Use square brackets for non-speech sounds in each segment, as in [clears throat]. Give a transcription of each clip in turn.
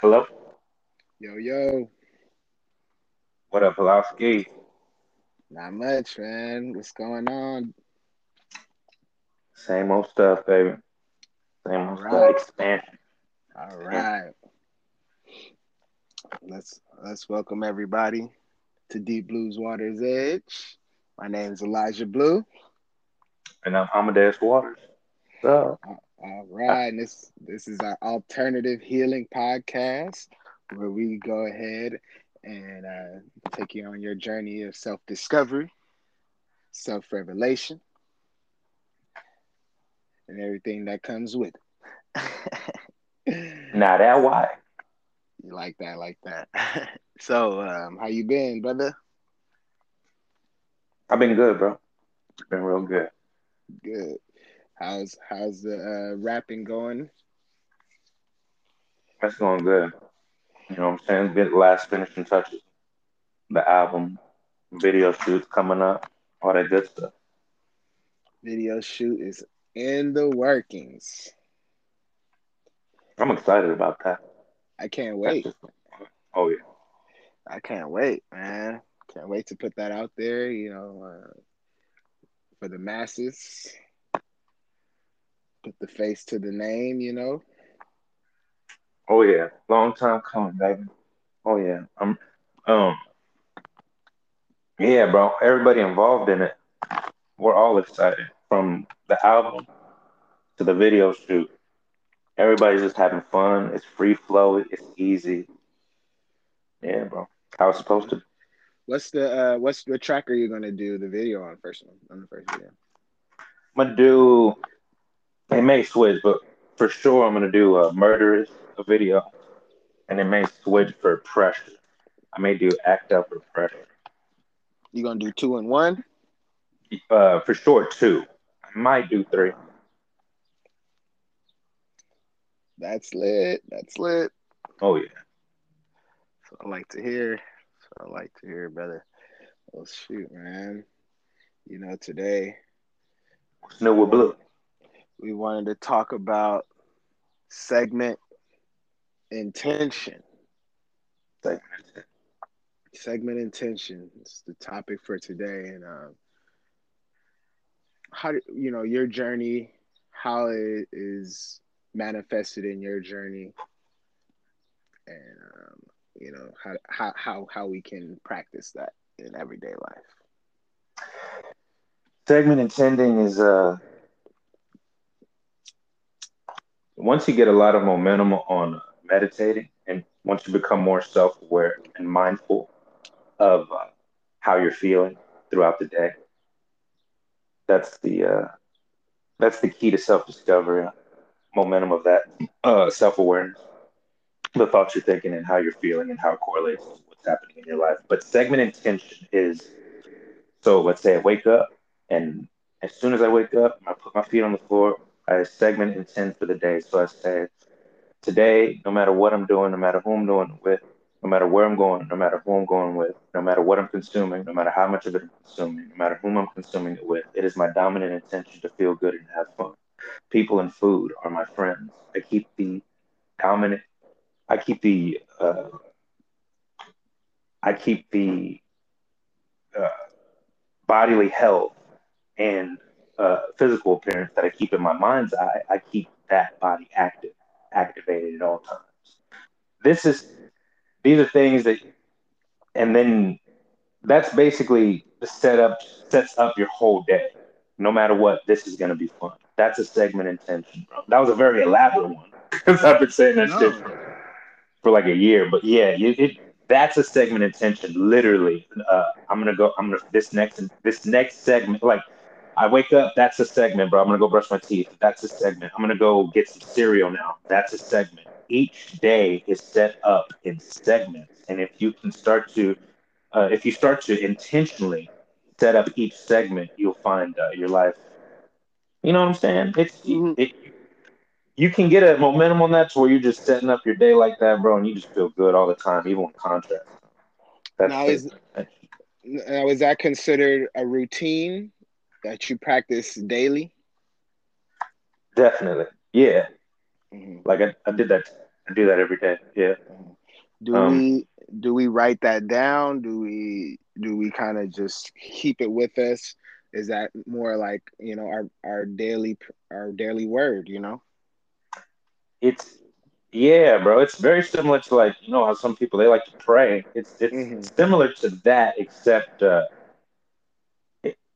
Hello? Yo, yo. What up, Pulowski? Not much, man. What's going on? Same old stuff, baby. Same old All stuff. Expansion. All right. Let's let's welcome everybody to Deep Blues Water's Edge. My name is Elijah Blue. And I'm Amadeus Waters. So, All right, and this this is our alternative healing podcast where we go ahead and uh, take you on your journey of self discovery, self revelation, and everything that comes with it. now that why? [laughs] You like that, like that. [laughs] so, um, how you been, brother? I've been good, bro. Been real good. Good. How's how's the uh, rapping going? That's going good. You know what I'm saying? Get the last finishing touches. The album, video shoots coming up, all that good stuff. Video shoot is in the workings. I'm excited about that. I can't wait. Oh yeah. I can't wait, man. Can't wait to put that out there. You know, uh, for the masses. Put the face to the name. You know. Oh yeah. Long time coming, baby. Oh yeah. I'm um Yeah, bro. Everybody involved in it. We're all excited. From the album to the video shoot. Everybody's just having fun. It's free flow. It's easy. Yeah, bro. How it's supposed to. What's the uh, what's the track are you gonna do the video on first one on the first video? I'm gonna do. It may switch, but for sure I'm gonna do a murderous a video, and it may switch for pressure. I may do act up or pressure. You gonna do two and one? Uh, for sure two. I might do three. That's lit. That's lit. Oh yeah. So I like to hear. So I like to hear, brother. Oh shoot, man. You know, today new with blue? We wanted to talk about segment intention. Segment intention is the topic for today, and um, how do you know your journey? How it is manifested in your journey, and um, you know how how how how we can practice that in everyday life. Segment intending is uh once you get a lot of momentum on meditating and once you become more self-aware and mindful of uh, how you're feeling throughout the day that's the uh, that's the key to self-discovery momentum of that uh, self-awareness the thoughts you're thinking and how you're feeling and how it correlates with what's happening in your life. But segment intention is so let's say i wake up and as soon as i wake up i put my feet on the floor I segment intend for the day. So I say, today, no matter what I'm doing, no matter who I'm doing it with, no matter where I'm going, no matter who I'm going with, no matter what I'm consuming, no matter how much of it I'm consuming, no matter whom I'm consuming it with, it is my dominant intention to feel good and have fun. People and food are my friends. I keep the dominant, I keep the, uh, I keep the uh, bodily health and uh, physical appearance that I keep in my mind's eye, I keep that body active, activated at all times. This is, these are things that, and then that's basically the setup, sets up your whole day. No matter what, this is going to be fun. That's a segment intention, bro. That was a very elaborate one because I've been saying that No. shit for, for like a year. But yeah, it, it that's a segment intention. Literally, uh, I'm gonna go. I'm gonna this next this next segment. Like I wake up, that's a segment, bro. I'm gonna go brush my teeth. That's a segment. I'm gonna go get some cereal now. That's a segment. Each day is set up in segments, and if you can start to, uh, if you start to intentionally set up each segment, you'll find uh, your life. You know what I'm saying? It's Mhm. it. You can get a momentum on that to where you're just setting up your day like that, bro, and you just feel good all the time, even with contrast. That's Now is now is that considered a routine that you practice daily? definitely, yeah. Mhm. Like I, I did that I do that every day. Yeah. Do um, we do we write that down? Do we do we kind of just keep it with us? Is that more like you know our our daily our daily word? You know. It's yeah, bro. It's very similar to like you know how some people they like to pray. It's it's mm-hmm. similar to that, except uh,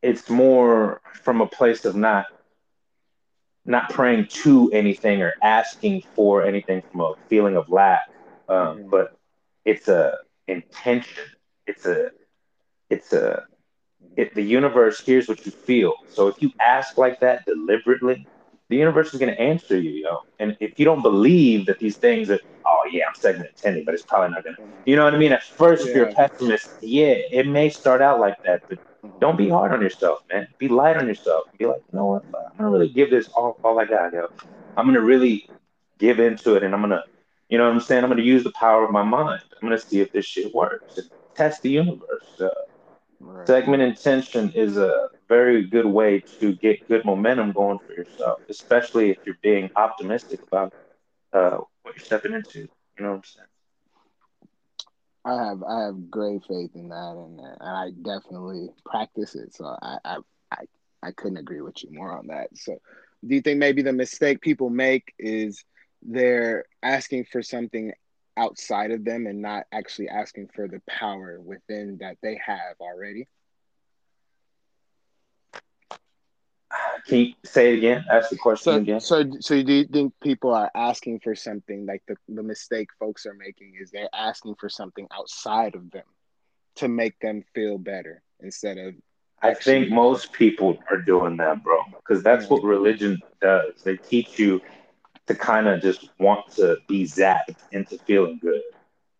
it's more from a place of not not praying to anything or asking for anything from a feeling of lack, um, mm-hmm. but it's a intention. It's a it's a it, the universe hears what you feel. So if you ask like that deliberately, the universe is going to answer you, yo. And if you don't believe that these things are, oh yeah, I'm segment intending, but it's probably not going to, you know what I mean? At first, yeah. if you're a pessimist, yeah, it may start out like that, but don't be hard on yourself, man. Be light on yourself. Be like, you know what? I'm gonna really give this all, all I got, yo. I'm gonna really give into it, and I'm gonna, you know what I'm saying? I'm gonna use the power of my mind. I'm gonna see if this shit works. And test the universe. Uh, right. Segment intention is a very good way to get good momentum going for yourself, especially if you're being optimistic about uh, what you're stepping into. You know what I'm saying? I have I have great faith in that, and, and I definitely practice it. So I, I I I couldn't agree with you more on that. So, do you think maybe the mistake people make is they're asking for something outside of them and not actually asking for the power within that they have already? Can you say it again? Ask the question so, again. So, so do you think people are asking for something like the, the mistake folks are making is they're asking for something outside of them to make them feel better instead of. I think most people are doing that, bro, because that's what religion does. They teach you to kind of just want to be zapped into feeling good,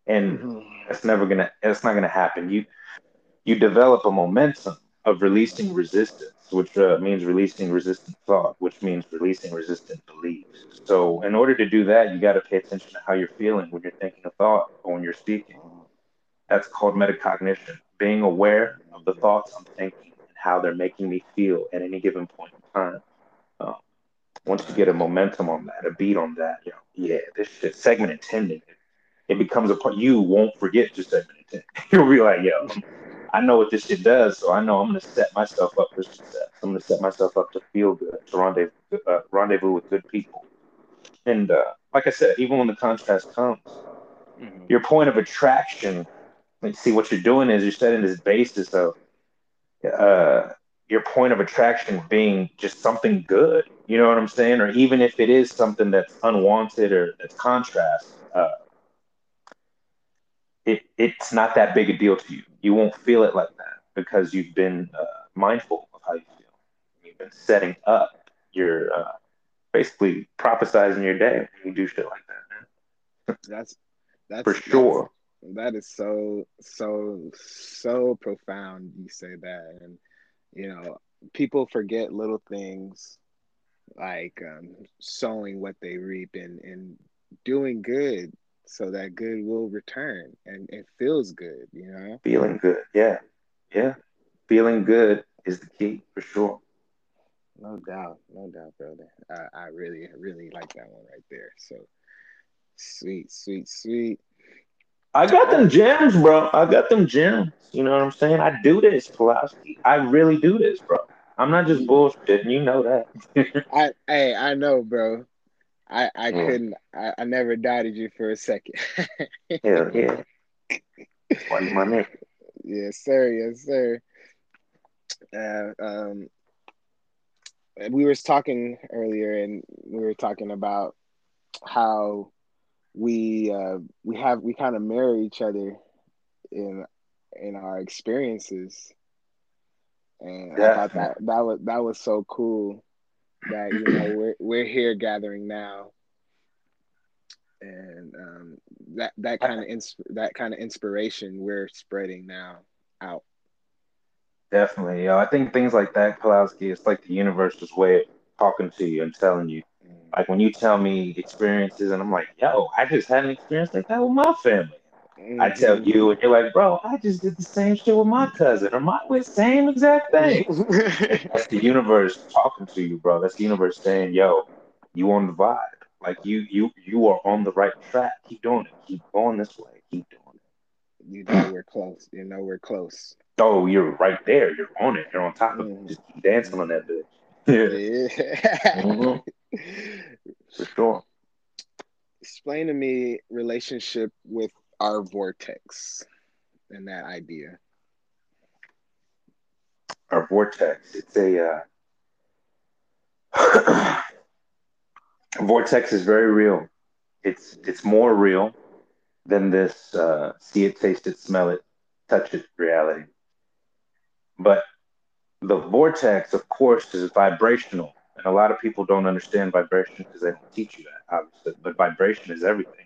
and mm-hmm. that's never gonna. That's not gonna happen. You you develop a momentum of releasing resistance, which uh, means releasing resistant thought, which means releasing resistant beliefs. So, in order to do that, you got to pay attention to how you're feeling when you're thinking a thought or when you're speaking. That's called metacognition, being aware of the thoughts I'm thinking and how they're making me feel at any given point in time. Um, once you get a momentum on that, a beat on that, you know, yeah, this shit, segment intending, it, becomes a part. You won't forget your segment intending. [laughs] You'll be like, yo, I know what this shit does, so I know I'm gonna set myself up for success. I'm gonna set myself up to feel good, to rendezvous, uh, rendezvous with good people. And uh, like I said, even when the contrast comes, mm-hmm. your point of attraction. Like, see, what you're doing is you're setting this basis of uh, your point of attraction being just something good. You know what I'm saying? Or even if it is something that's unwanted or that's contrast, uh, it it's not that big a deal to you you won't feel it like that because you've been uh, mindful of how you feel. You've been setting up your uh, basically prophesizing your day when you do shit like that. Man. [laughs] That's that's for sure. That's, that is so so so profound. You say that, and you know people forget little things like um, sowing what they reap and and doing good so that good will return and it feels good, you know? Feeling good, yeah. Yeah. Feeling good is the key for sure. No doubt, no doubt, brother. I, I really, really like that one right there. So sweet, sweet, sweet. I got them gems, bro. I got them gems. You know what I'm saying? I do this, Pulaski. I really do this, bro. I'm not just mm. bullshitting. You know that. [laughs] I hey, I know, bro. I I mm. couldn't. I, I never doubted you for a second. Hell yeah. Why my nigga? Yes, sir. Yes, sir. Uh, um, we were talking earlier, and we were talking about how we uh, we have we kind of mirror each other in in our experiences, and yeah. I thought that that was that was so cool that you know we're we're here gathering now, and um, that that kind of ins- that kind of inspiration we're spreading now out. Definitely, yo. I think things like that, Pulaski, it's like the universe universe's way of talking to you and telling you. Mm. Like when you tell me experiences, and I'm like, yo, I just had an experience like that with my family. Mm-hmm. I tell mm-hmm. you, and you're like, bro, I just did the same shit with my cousin, or my with same exact thing. [laughs] That's the universe talking to you, bro. That's the universe saying, yo, you on the vibe. Like you, you, you are on the right track. Keep doing it. Keep going this way. Keep doing it. You know we're close. You know we're close. Oh, you're right there. You're on it. You're on top of it. Just keep dancing on that bitch. Yeah. [laughs] mm-hmm. For sure. Explain to me relationship with our vortex and that idea. Our vortex. It's a uh, [clears throat] vortex is very real. It's it's more real than this uh, see it, taste it, smell it, touch it reality. But the vortex, of course, is vibrational. And a lot of people don't understand vibration because they don't teach you that, obviously. But vibration is everything.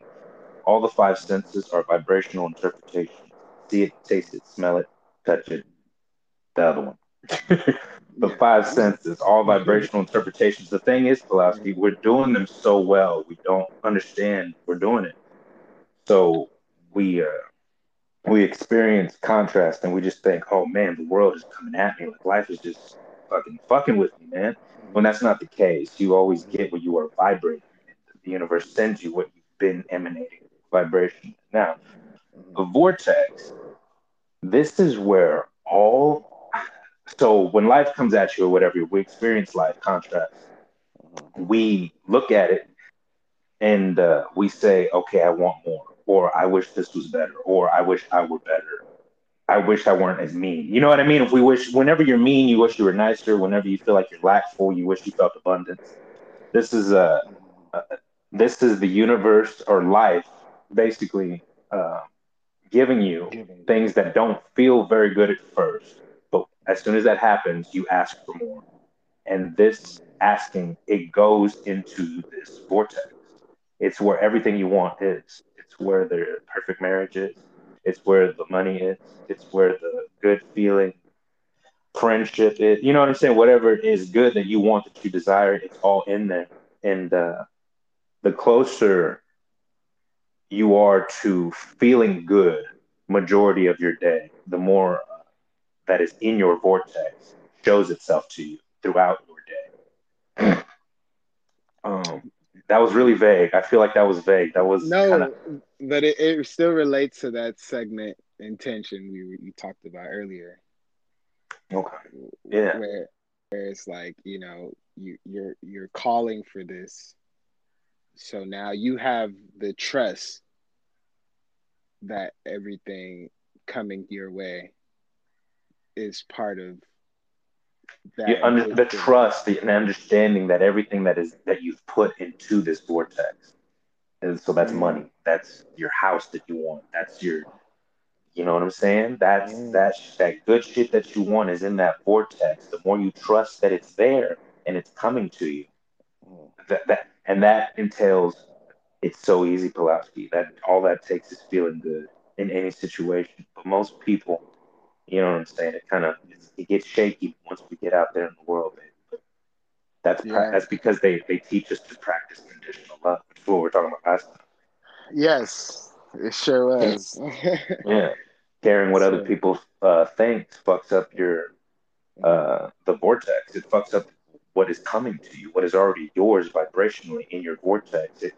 All the five senses are vibrational interpretations. See it, taste it, smell it, touch it. The other one. [laughs] the five senses, all vibrational interpretations. The thing is, Pulaski, we're doing them so well, we don't understand we're doing it. So we uh, we experience contrast and we just think, oh man, the world is coming at me. Like life is just fucking fucking with me, man. When that's not the case, you always get what you are vibrating. The universe sends you what you've been emanating vibration. Now, mm-hmm. the vortex, this is where all so when life comes at you or whatever, we experience life contrast. Mm-hmm. We look at it and uh, we say, okay, I want more or I wish this was better, or I wish I were better. I wish I weren't as mean. You know what I mean? If we wish, whenever you're mean, you wish you were nicer. Whenever you feel like you're lackful, you wish you felt abundance. This is a, a this is the universe or life basically uh, giving you things that don't feel very good at first, but as soon as that happens, you ask for more, and this asking it goes into this vortex. It's where everything you want is It's where the perfect marriage is. It's where the money is. It's where the good feeling, friendship is. You know what I'm saying? Whatever is good that you want, that you desire, it's all in there. And uh, the closer you are to feeling good majority of your day, the more uh, that is in your vortex shows itself to you throughout your day. [clears throat] um, that was really vague. I feel like that was vague. That was no, kinda... but it, it still relates to that segment intention we you talked about earlier. Okay. Yeah. Where, where it's like you know you you're you're calling for this, so now you have the trust that everything coming your way is part of that under, the trust the, and understanding that everything that is that you've put into this vortex and so that's mm. money that's your house that you want that's your you know what i'm saying that's mm. that that good shit that you want is in that vortex the more you trust that it's there and it's coming to you mm. that, that and that entails it's so easy Pulaski that all that takes is feeling good in any situation but most people you know what I'm saying? It kind of it gets shaky once we get out there in the world. But that's yeah. that's because they they teach us to practice conditional love, which is what we're talking about last time. Yes, it sure was. [laughs] yeah, caring what other people uh, think fucks up your uh, the vortex. It fucks up what is coming to you, what is already yours vibrationally in your vortex. It,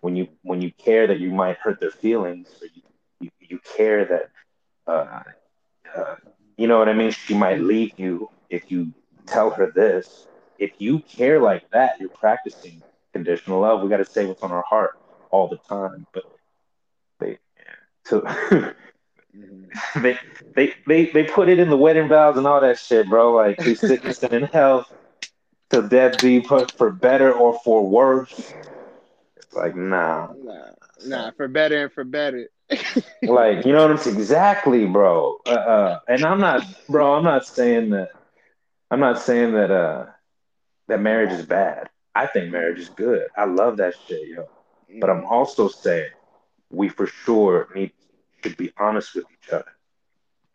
when you when you care that you might hurt their feelings, or you you, you care that uh, uh, you know what I mean? She might leave you if you tell her this. If you care like that, you're practicing conditional love. We got to say what's on our heart all the time. But they, mm-hmm. [laughs] they, they, they, they put it in the wedding vows and all that shit, bro. Like through sickness and in health, till death be put for better or for worse. It's like nah, nah, nah, for better and for better [laughs] like, you know what I'm saying? Exactly, bro. Uh, uh, and I'm not, bro. I'm not saying that. I'm not saying that. Uh, that marriage is bad. I think marriage is good. I love that shit, yo. But I'm also saying we for sure need should be honest with each other.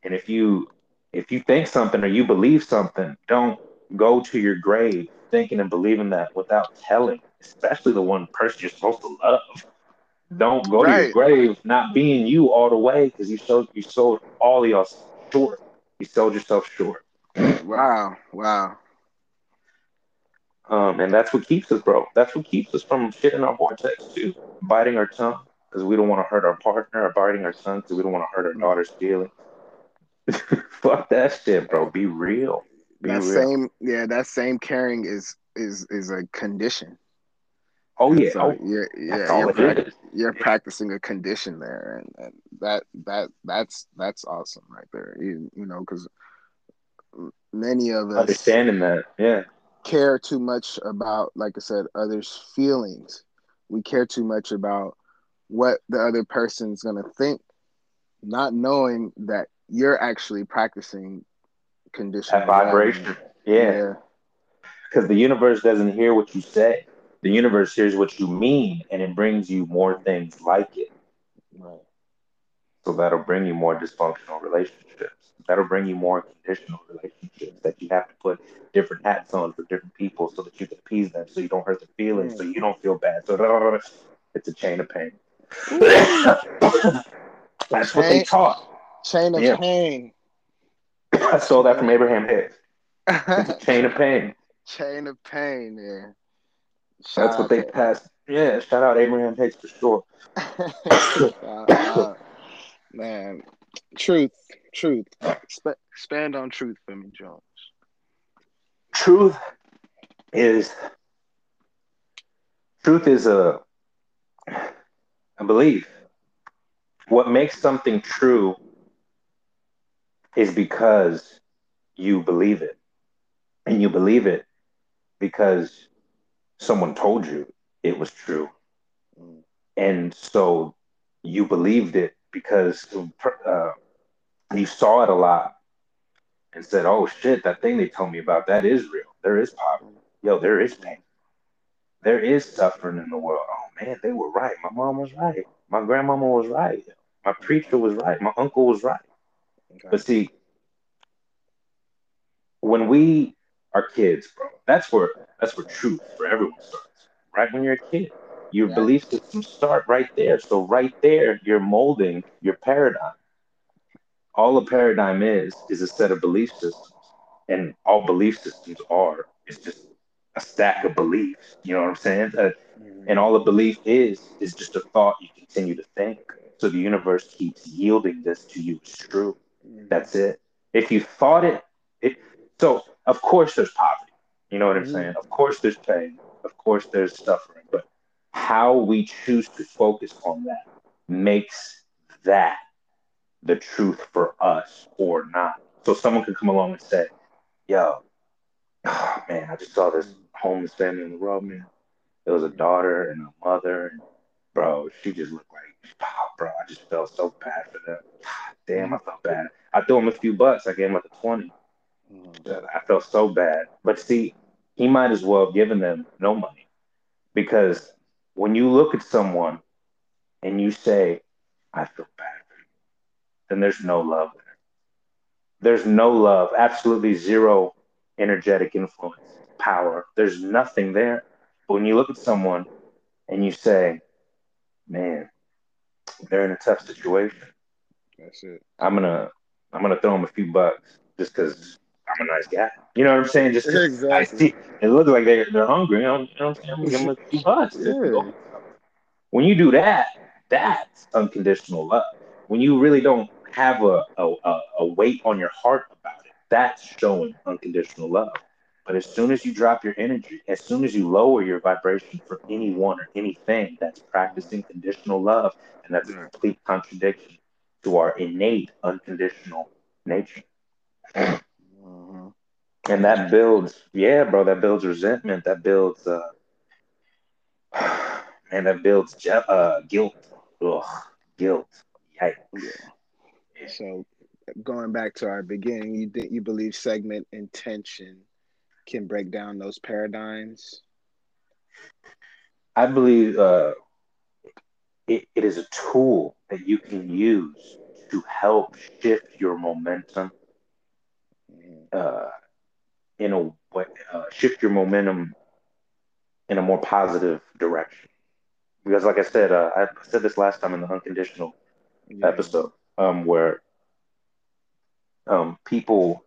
And if you if you think something or you believe something, don't go to your grave thinking and believing that without telling, especially the one person you're supposed to love. Don't go right. to your grave not being you all the way because you sold you sold all of y'all short. You sold yourself short. Wow, wow. Um, and that's what keeps us, bro. That's what keeps us from shit in our vortex too. Biting our tongue because we don't want to hurt our partner, or biting our tongue because we don't want to hurt our daughter's feelings. [laughs] Fuck that shit, bro. Be real. That real. same yeah, that same caring is is is a condition. oh yeah. So oh, you're yeah, you're, is. you're practicing a condition there, and, and that that that's that's awesome right there. You, you know, because many of us Understanding that. Yeah. care too much about, like I said, others' feelings. We care too much about what the other person's gonna think, not knowing that you're actually practicing conditional That vibration. Yeah. Because the universe doesn't hear what you say. The universe hears what you mean, and it brings you more things like it. right. So that'll bring you more dysfunctional relationships. That'll bring you more conditional relationships that you have to put different hats on for different people so that you can appease them, so you don't hurt their feelings, so you don't feel bad. So it's a chain of pain. [coughs] That's what they taught. Chain of Yeah. pain. I stole that from Abraham Hicks. It's a [laughs] chain of pain. Chain of pain, yeah. That's what they to- passed. Yeah, shout out Abraham Hicks for sure. Shout man, truth, truth. Exp- expand on truth for me, Jones. Truth is truth is a a belief. What makes something true is because you believe it. And you believe it because someone told you it was true. And so you believed it because uh, you saw it a lot and said, oh shit, that thing they told me about, that is real. There is poverty. Yo, there is pain. There is suffering in the world. Oh man, they were right. My mom was right. My grandmama was right. My preacher was right. My uncle was right. Okay. But see, when we are kids, bro, that's where that's where truth for everyone starts. Right when you're a kid, your Right. belief systems start right there. So right there, you're molding your paradigm. All a paradigm is is a set of belief systems, and all belief systems are is just a stack of beliefs. You know what I'm saying? Uh, Mhm. and all a belief is is just a thought you continue to think. So the universe keeps yielding this to you as true. That's it. If you thought it, it so of course there's poverty. You know what I'm Mhm. saying? Of course there's pain. Of course there's suffering. But how we choose to focus on that makes that the truth for us or not. So someone could come along and say, "Yo, oh, [sighs] man, I just saw this homeless family in the road, man. There was a daughter and a mother, and bro, she just looked like, bro, I just felt so bad for them. Damn, I felt bad. I threw him a few bucks. I gave him like a 20. Mhm. I felt so bad. But see, he might as well have given them no money. Because when you look at someone and you say, I feel bad for you, then there's no love there. There's no love, absolutely zero energetic influence, power. There's nothing there. But when you look at someone and you say, man, they're in a tough situation. That's it. I'm gonna I'm gonna throw them a few bucks just because I'm a nice guy. You know what I'm saying? Just 'cause I Exactly. see it looks like they're they're hungry. Know, you know what I'm saying? I'm gonna give them a few bucks. Yeah. When you do that, that's unconditional love. When you really don't have a, a, a weight on your heart about it, that's showing unconditional love. But as soon as you drop your energy, as soon as you lower your vibration for anyone or anything, that's practicing conditional love, and that's a complete contradiction to our innate unconditional nature. Mhm. And that builds, yeah, bro, that builds resentment. That builds, uh, [sighs] man, that builds je- uh, guilt. Ugh, guilt. Yikes. Yeah. So going back to our beginning, you you believe segment intention can break down those paradigms? I believe uh, it, it is a tool that you can use to help shift your momentum Mhm. uh, in a way, uh, shift your momentum in a more positive direction. Because, like I said, uh, I said this last time in the unconditional Yeah. episode, um, where um, people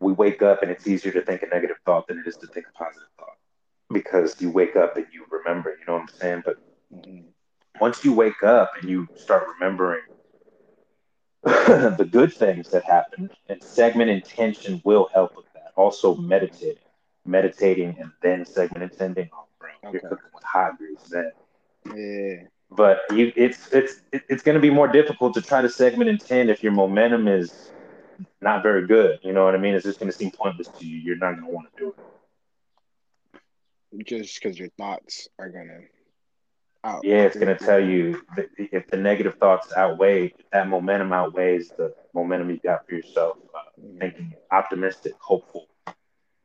we wake up and it's easier to think a negative thought than it is to think a positive thought because you wake up and you remember, you know what I'm saying? But mm-hmm. once you wake up and you start remembering [laughs] the good things that happen, and segment intention will help with that. Also, meditating, meditating, and then segment intending. Oh, bro, okay. you're cooking with hot grease then. Yeah. But you, it's it's it's going to be more difficult to try to segment intend if your momentum is not very good. You know what I mean? It's just going to seem pointless to you. You're not going to want to do it. Just because your thoughts are going to out. Yeah, it's going to tell you if the negative thoughts outweigh, that momentum outweighs the momentum you got for yourself. Uh, mm-hmm. Thinking optimistic, hopeful,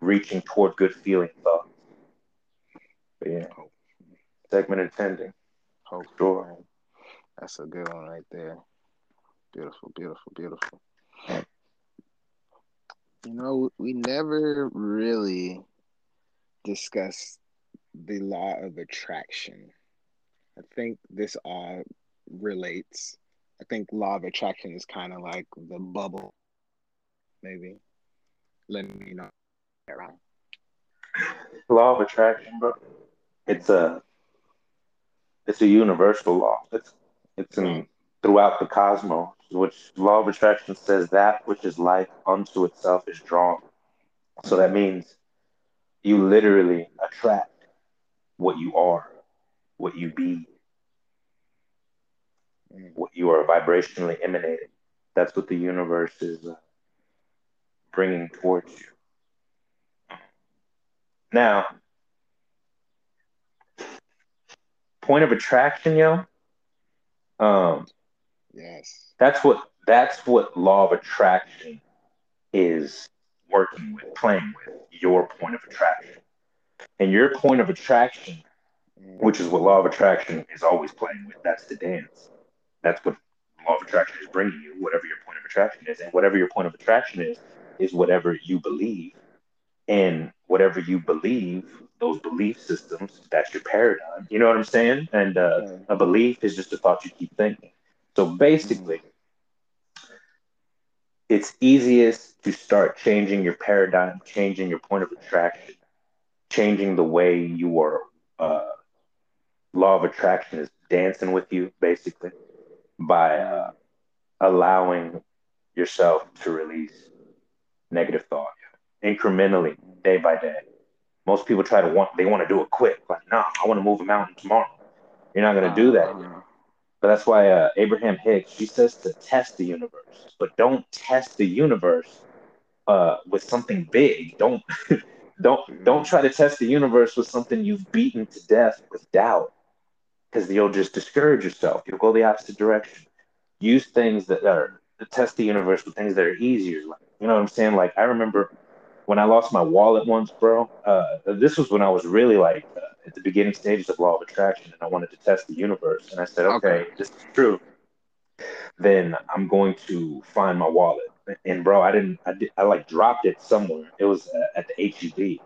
reaching toward good feeling thoughts. But yeah, Hope. segment intending. Hope. Sure. That's a good one right there. Beautiful, beautiful, beautiful. You know, we never really discussed the law of attraction. I think this all relates. I think law of attraction is kind of like the bubble, maybe. Let me know. Wrong. Law of attraction, bro. It's a it's a universal law. It's it's in throughout the cosmos, which law of attraction says that which is like unto itself is drawn. So that means you literally attract what you are what you be, what you are vibrationally emanating. That's what the universe is uh, bringing towards you. Now, point of attraction, yo. Um, yes. That's what that's what law of attraction is working with, playing with your point of attraction. And your point of attraction which is what law of attraction is always playing with. That's the dance. That's what law of attraction is bringing you, whatever your point of attraction is. And whatever your point of attraction is, is whatever you believe. And whatever you believe, those belief systems, that's your paradigm. You know what I'm saying? And uh, a belief is just a thought you keep thinking. So basically, it's easiest to start changing your paradigm, changing your point of attraction, changing the way you are uh, law of attraction is dancing with you basically by uh, allowing yourself to release negative thought incrementally day by day. Most people try to want they want to do it quick like no nah, i want to move a mountain tomorrow. You're not going to do that. uh-huh. But that's why uh, abraham hicks she says to test the universe but don't test the universe uh, with something big don't [laughs] don't don't try to test the universe with something you've beaten to death with doubt because you'll just discourage yourself. You'll go the opposite direction. Use things that are to test the universe with things that are easier. Like, you know what I'm saying? Like I remember when I lost my wallet once, bro. Uh, this was when I was really like uh, at the beginning stages of law of attraction, and I wanted to test the universe. And I said, okay, okay. this is true. Then I'm going to find my wallet. And bro, I didn't. I did. I like dropped it somewhere. It was uh, at the HEB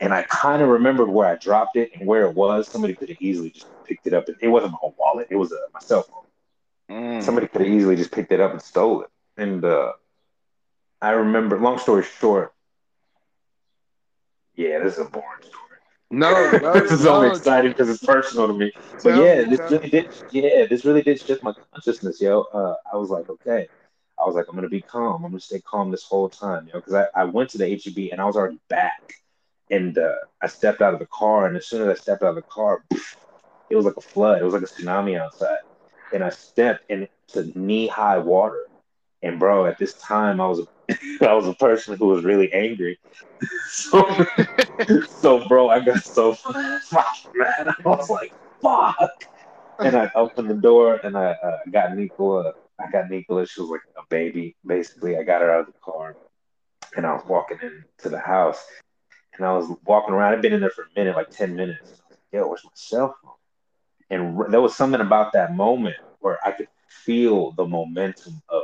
and I kind of remembered where I dropped it and where it was. Somebody could have easily just picked it up. It wasn't my wallet; it was uh, my cell phone. Mm. Somebody could have easily just picked it up and stole it. And uh, I remember. Long story short, yeah, this is a boring story. [laughs] No, no this is no. only exciting because it's personal to me. But yeah, this really did. Yeah, this really did shift my consciousness, yo. Uh, I was like, okay. I was like, I'm gonna be calm. I'm gonna stay calm this whole time, yo, because I, I went to the HEB and I was already back and uh, I stepped out of the car, and as soon as I stepped out of the car, it was like a flood. It was like a tsunami outside, and I stepped into knee high water. And bro, at this time, I was a, [laughs] I was a person who was really angry. [laughs] so, [laughs] so bro, I got so mad. I was like, "Fuck!" And I opened the door, and I uh, got Nicola. I got Nicola. She was like a baby, basically. I got her out of the car, and I was walking into the house, and I was walking around. I'd been in there for a minute, like 10 minutes. Yo, where's my cell phone? And there was something about that moment where I could feel the momentum of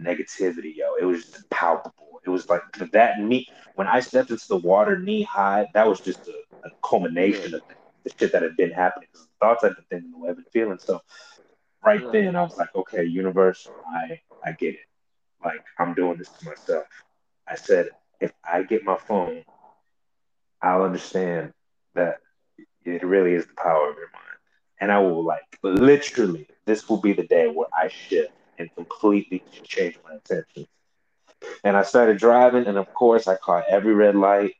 negativity, yo. It was just palpable. It was like that me when I stepped into the water knee high, that was just a, a culmination of the shit that had been happening. The thoughts I've been thinking, the way I've been feeling. So right then I was like, okay, universe, I I get it. Like I'm doing this to myself. I said, if I get my phone, I'll understand that it really is the power of your mind. And I will like literally, this will be the day where I shift and completely changed my intentions. And I started driving, and of course, I caught every red light.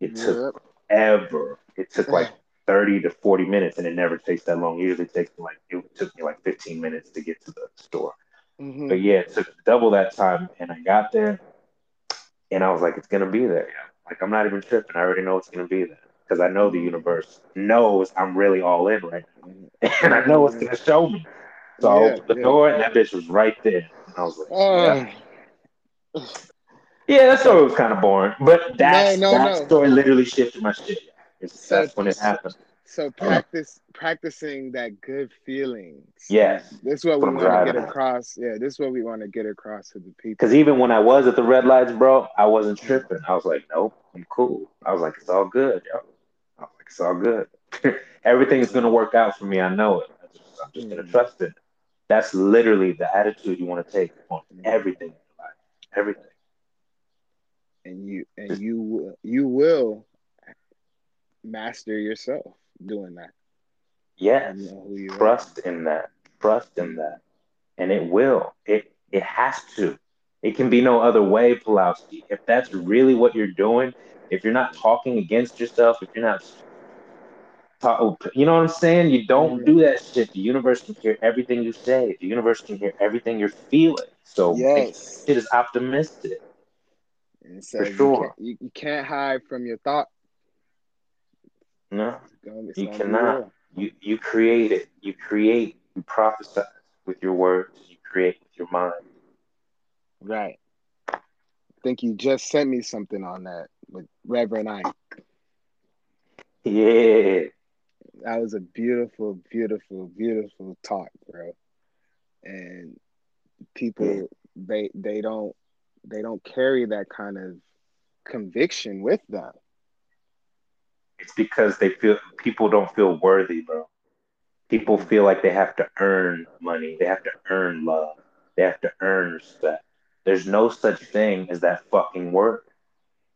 It took ever. It took like 30 to 40 minutes, and it never takes that long. Usually, it takes like it took me like 15 minutes to get to the store. Mm-hmm. But yeah, it took double that time, and I got there, and I was like, "It's gonna be there." Yeah. Like I'm not even tripping. I already know it's gonna be there because I know the universe knows I'm really all in right now, [laughs] and I know it's gonna show me. So yeah, I opened the yeah. door, and that bitch was right there. And I was like, uh, yeah. yeah, that story was kind of boring, but that no, no, that no. story literally shifted my shit. So, that's when it happened. So practice practicing that good feeling. Yes, this is what we want to get across. Yeah, this is what we want to get across to the people. Because even when I was at the red lights, bro, I wasn't tripping. I was like, nope, I'm cool. I was like, it's all good, yo. I was like, it's all good. [laughs] Everything's gonna work out for me. I know it. I just, I'm just gonna mm. trust it. That's literally the attitude you want to take on mm-hmm. everything in life. Everything. And you and you you will master yourself doing that. Yes. Trust are. in that. Trust in that. And it will. It it has to. It can be no other way, Pulowski. If that's really what you're doing, if you're not talking against yourself, if you're not talk, you know what I'm saying? You don't do mm. that shit. The universe can hear everything you say. The universe can hear everything you're feeling. So yes. it is optimistic. And so For sure. You can't, you, you can't hide from your thought no, you cannot. You you create it. You create. You prophesy with your words. You create with your mind. Right. I think you just sent me something on that with Reverend Ike. Yeah. That was a beautiful, beautiful, beautiful talk, bro. And people they they don't they don't carry that kind of conviction with them. It's because they feel people don't feel worthy, bro. People feel like they have to earn money, they have to earn love, they have to earn respect. There's no such thing as that fucking word.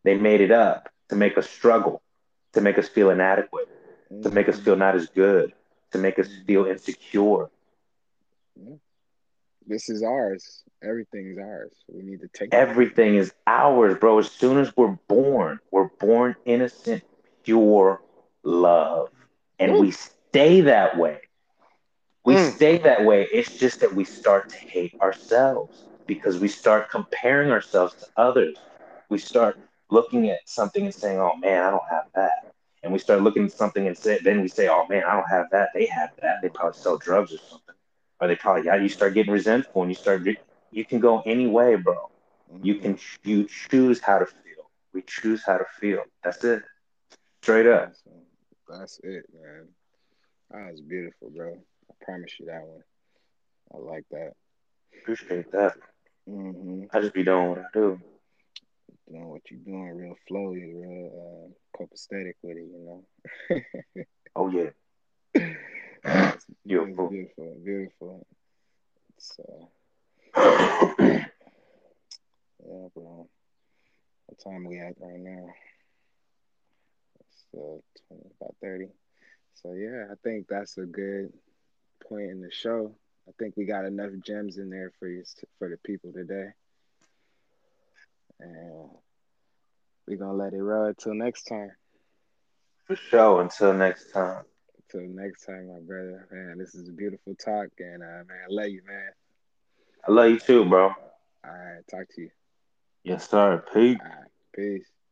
They made it up to make us struggle, to make us feel inadequate, to make us feel not as good, to make us feel insecure. This is ours. Everything's ours. We need to take everything it. is ours, bro. As soon as we're born, we're born innocent, pure love. And mm. we stay that way. We mm. stay that way. It's just that we start to hate ourselves because we start comparing ourselves to others. We start looking at something and saying, oh man, I don't have that. And we start looking at something and say, then we say, oh man, I don't have that. They have that. They probably sell drugs or something. Or they probably, yeah, you start getting resentful and you start, you can go any way, bro. You can, you choose how to feel. We choose how to feel. That's it. Straight up. That's it, man. That was beautiful, bro. I promise you that one. I like that. Appreciate that. Mm-hmm. I just be doing what I do. Doing what you're doing, real flowy, real uh, copacetic with it, you know. oh yeah. [laughs] It's beautiful. beautiful, beautiful. So, uh, [coughs] yeah, bro. What time we at right now? so 20, about 30. So yeah, I think that's a good point in the show. I think we got enough gems in there for you for the people today. And we're gonna let it roll until next time. For sure. Until next time. Until next time, my brother. Man, this is a beautiful talk, and uh, man, I love you, man. I love you too, bro. All right, talk to you. Yes, sir. Peace. Right, peace.